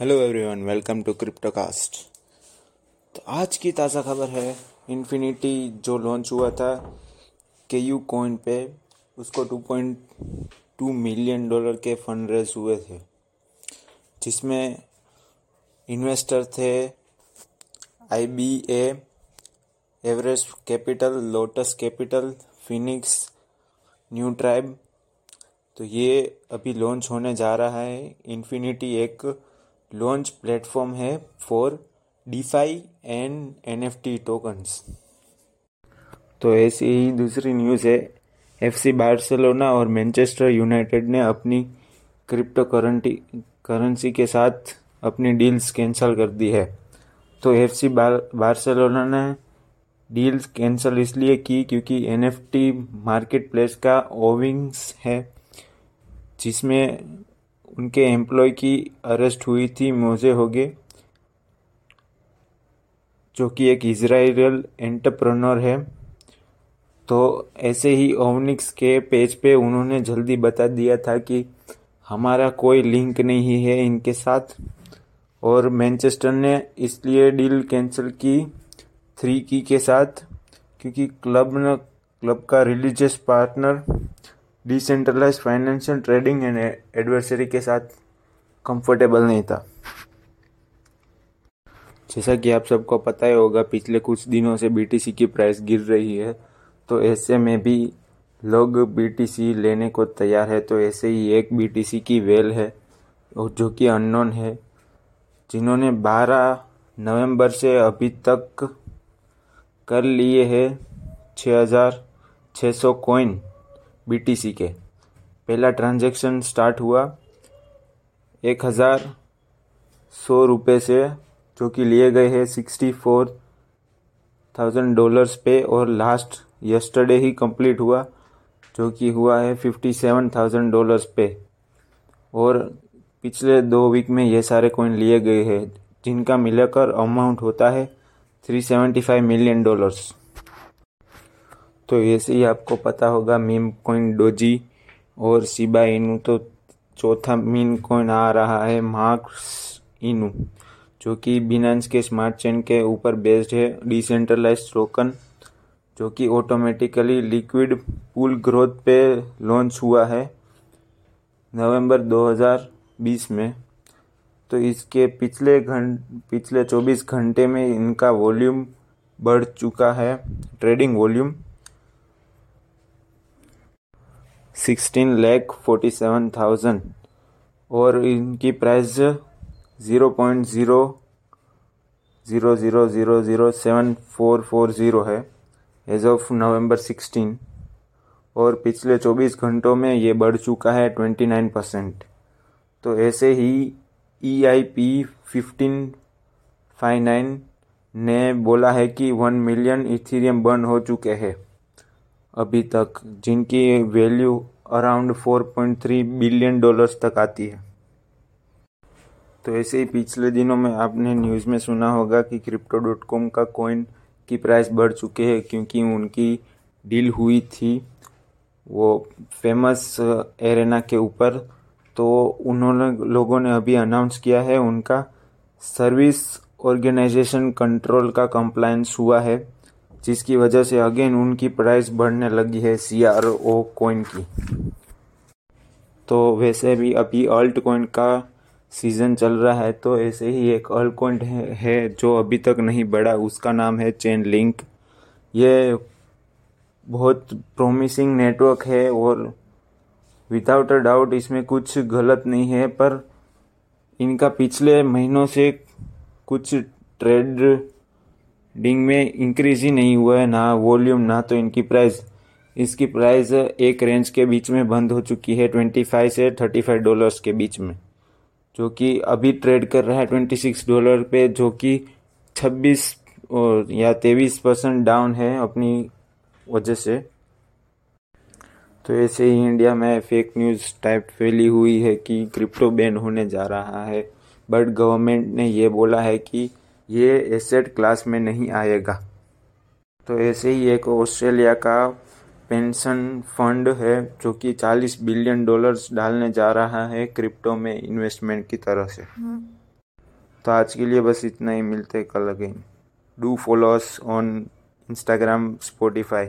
Hello everyone welcome to Cryptocast तो आज की ताज़ा खबर है इन्फिनिटी जो लॉन्च हुआ था के यू कॉइन पे, उसको 2.2 मिलियन डॉलर के फंड रेज हुए थे, जिसमें इन्वेस्टर थे I B Everest Capital Lotus Capital Phoenix New Tribe तो ये अभी लॉन्च होने जा रहा है। इन्फिनिटी एक लॉन्च प्लेटफॉर्म है for DeFi and NFT tokens तो ऐसी ही दूसरी न्यूज़ है। एफसी बार्सिलोना और मैनचेस्टर यूनाइटेड ने अपनी क्रिप्टो करंटी करेंसी के साथ अपनी डील्स कैंसिल कर दी है। तो एफसी बार बार्सिलोना ने डील्स कैंसिल इसलिए की क्योंकि एनएफटी मार्केट प्लेस का ओविंग्स है, जिसमें उनके एम्प्लॉय की अरेस्ट हुई थी मोजे होगे, जो कि एक इसराइल एंटरप्रनर है। तो ऐसे ही ओवनिक्स के पेज पे उन्होंने जल्दी बता दिया था कि हमारा कोई लिंक नहीं है इनके साथ। और मैनचेस्टर ने इसलिए डील कैंसिल की थ्री की के साथ, क्योंकि क्लब ने क्लब का religious partner decentralize financial trading and adversary के साथ कंफर्टेबल नहीं था। जैसा कि आप सबको पता ही होगा, पिछले कुछ दिनों से बीटीसी की प्राइस गिर रही है तो ऐसे में भी लोग बीटीसी लेने को तैयार है तो ऐसे ही एक बीटीसी की वेल है, और जो कि अननोन है, जिन्होंने 12 नवंबर से अभी तक कर लिए हैं 6600 कॉइन बीटीसी के। पहला ट्रांजैक्शन स्टार्ट हुआ एक हज़ार सौ रुपये से, जो कि लिए गए हैं सिक्सटी फोर थाउज़ेंड डॉलर्स पे, और लास्ट यस्टरडे ही कंप्लीट हुआ, जो कि हुआ है फिफ्टी सेवन थाउज़ेंड डॉलर्स पे। और पिछले दो वीक में ये सारे कॉइन लिए गए हैं, जिनका मिलाकर अमाउंट होता है three seventy five million dollars तो ऐसे ही आपको पता होगा, मीम कॉइन डोजी और सिबा इनू तो चौथा मीन कॉइन आ रहा है, मार्क्स इनू, जो कि बिनांस के स्मार्ट चेन के ऊपर बेस्ड है डिसेंट्रलाइज टोकन जो कि ऑटोमेटिकली लिक्विड पूल ग्रोथ पे लॉन्च हुआ है नवंबर 2020 में। तो इसके पिछले घंट पिछले 24 घंटे में इनका वॉल्यूम बढ़ चुका है trading volume sixteen lakh forty seven thousand और इनकी price zero point zero zero zero zero zero seven four four zero है एज ऑफ़ नवंबर सिक्सटीन और पिछले चौबीस घंटों में ये बढ़ चुका है ट्वेंटी नाइन परसेंट तो ऐसे ही E I P fifteen five nine ने बोला है कि वन मिलियन इथीरियम बर्न हो चुके हैं। अभी तक, जिनकी वैल्यू अराउंड 4.3 बिलियन डॉलर्स तक आती है। तो ऐसे ही पिछले दिनों में आपने न्यूज़ में सुना होगा कि क्रिप्टो डॉट कॉम का कॉइन की प्राइस बढ़ चुके हैं, क्योंकि उनकी डील हुई थी वो फ़ेमस एरेना के ऊपर। तो उन्होंने, लोगों ने अभी अनाउंस किया है, उनका सर्विस ऑर्गेनाइजेशन कंट्रोल का कंप्लायंस हुआ है। जिसकी वजह से अगेन उनकी प्राइस बढ़ने लगी है सी आर ओ कोइन की। तो वैसे भी अभी अल्ट कोइन का सीज़न चल रहा है तो ऐसे ही एक अल्ट कोइन है, जो अभी तक नहीं बढ़ा। उसका नाम है चेन लिंक ये बहुत प्रोमिसिंग नेटवर्क है और विदाउट अ डाउट इसमें कुछ गलत नहीं है पर इनका पिछले महीनों से कुछ ट्रेड डिंग में इंक्रीज ही नहीं हुआ है, ना वॉल्यूम ना तो इनकी प्राइस इसकी प्राइस एक रेंज के बीच में बंद हो चुकी है ट्वेंटी फाइव से थर्टी फाइव डॉलर्स के बीच में, जो कि अभी ट्रेड कर रहा है ट्वेंटी सिक्स डॉलर पे, जो कि छब्बीस या तेईस परसेंट डाउन है अपनी वजह से. तो ऐसे ही इंडिया में फेक न्यूज़ टाइप फैली हुई है कि क्रिप्टो बैन होने जा रहा है बट गवर्नमेंट ने ये बोला है कि ये एसेट क्लास में नहीं आएगा। तो ऐसे ही एक ऑस्ट्रेलिया का पेंशन फंड है जो कि 40 बिलियन डॉलर्स डालने जा रहा है क्रिप्टो में इन्वेस्टमेंट की तरह से। तो आज के लिए बस इतना ही मिलते कल again. Do follow us on Instagram Spotify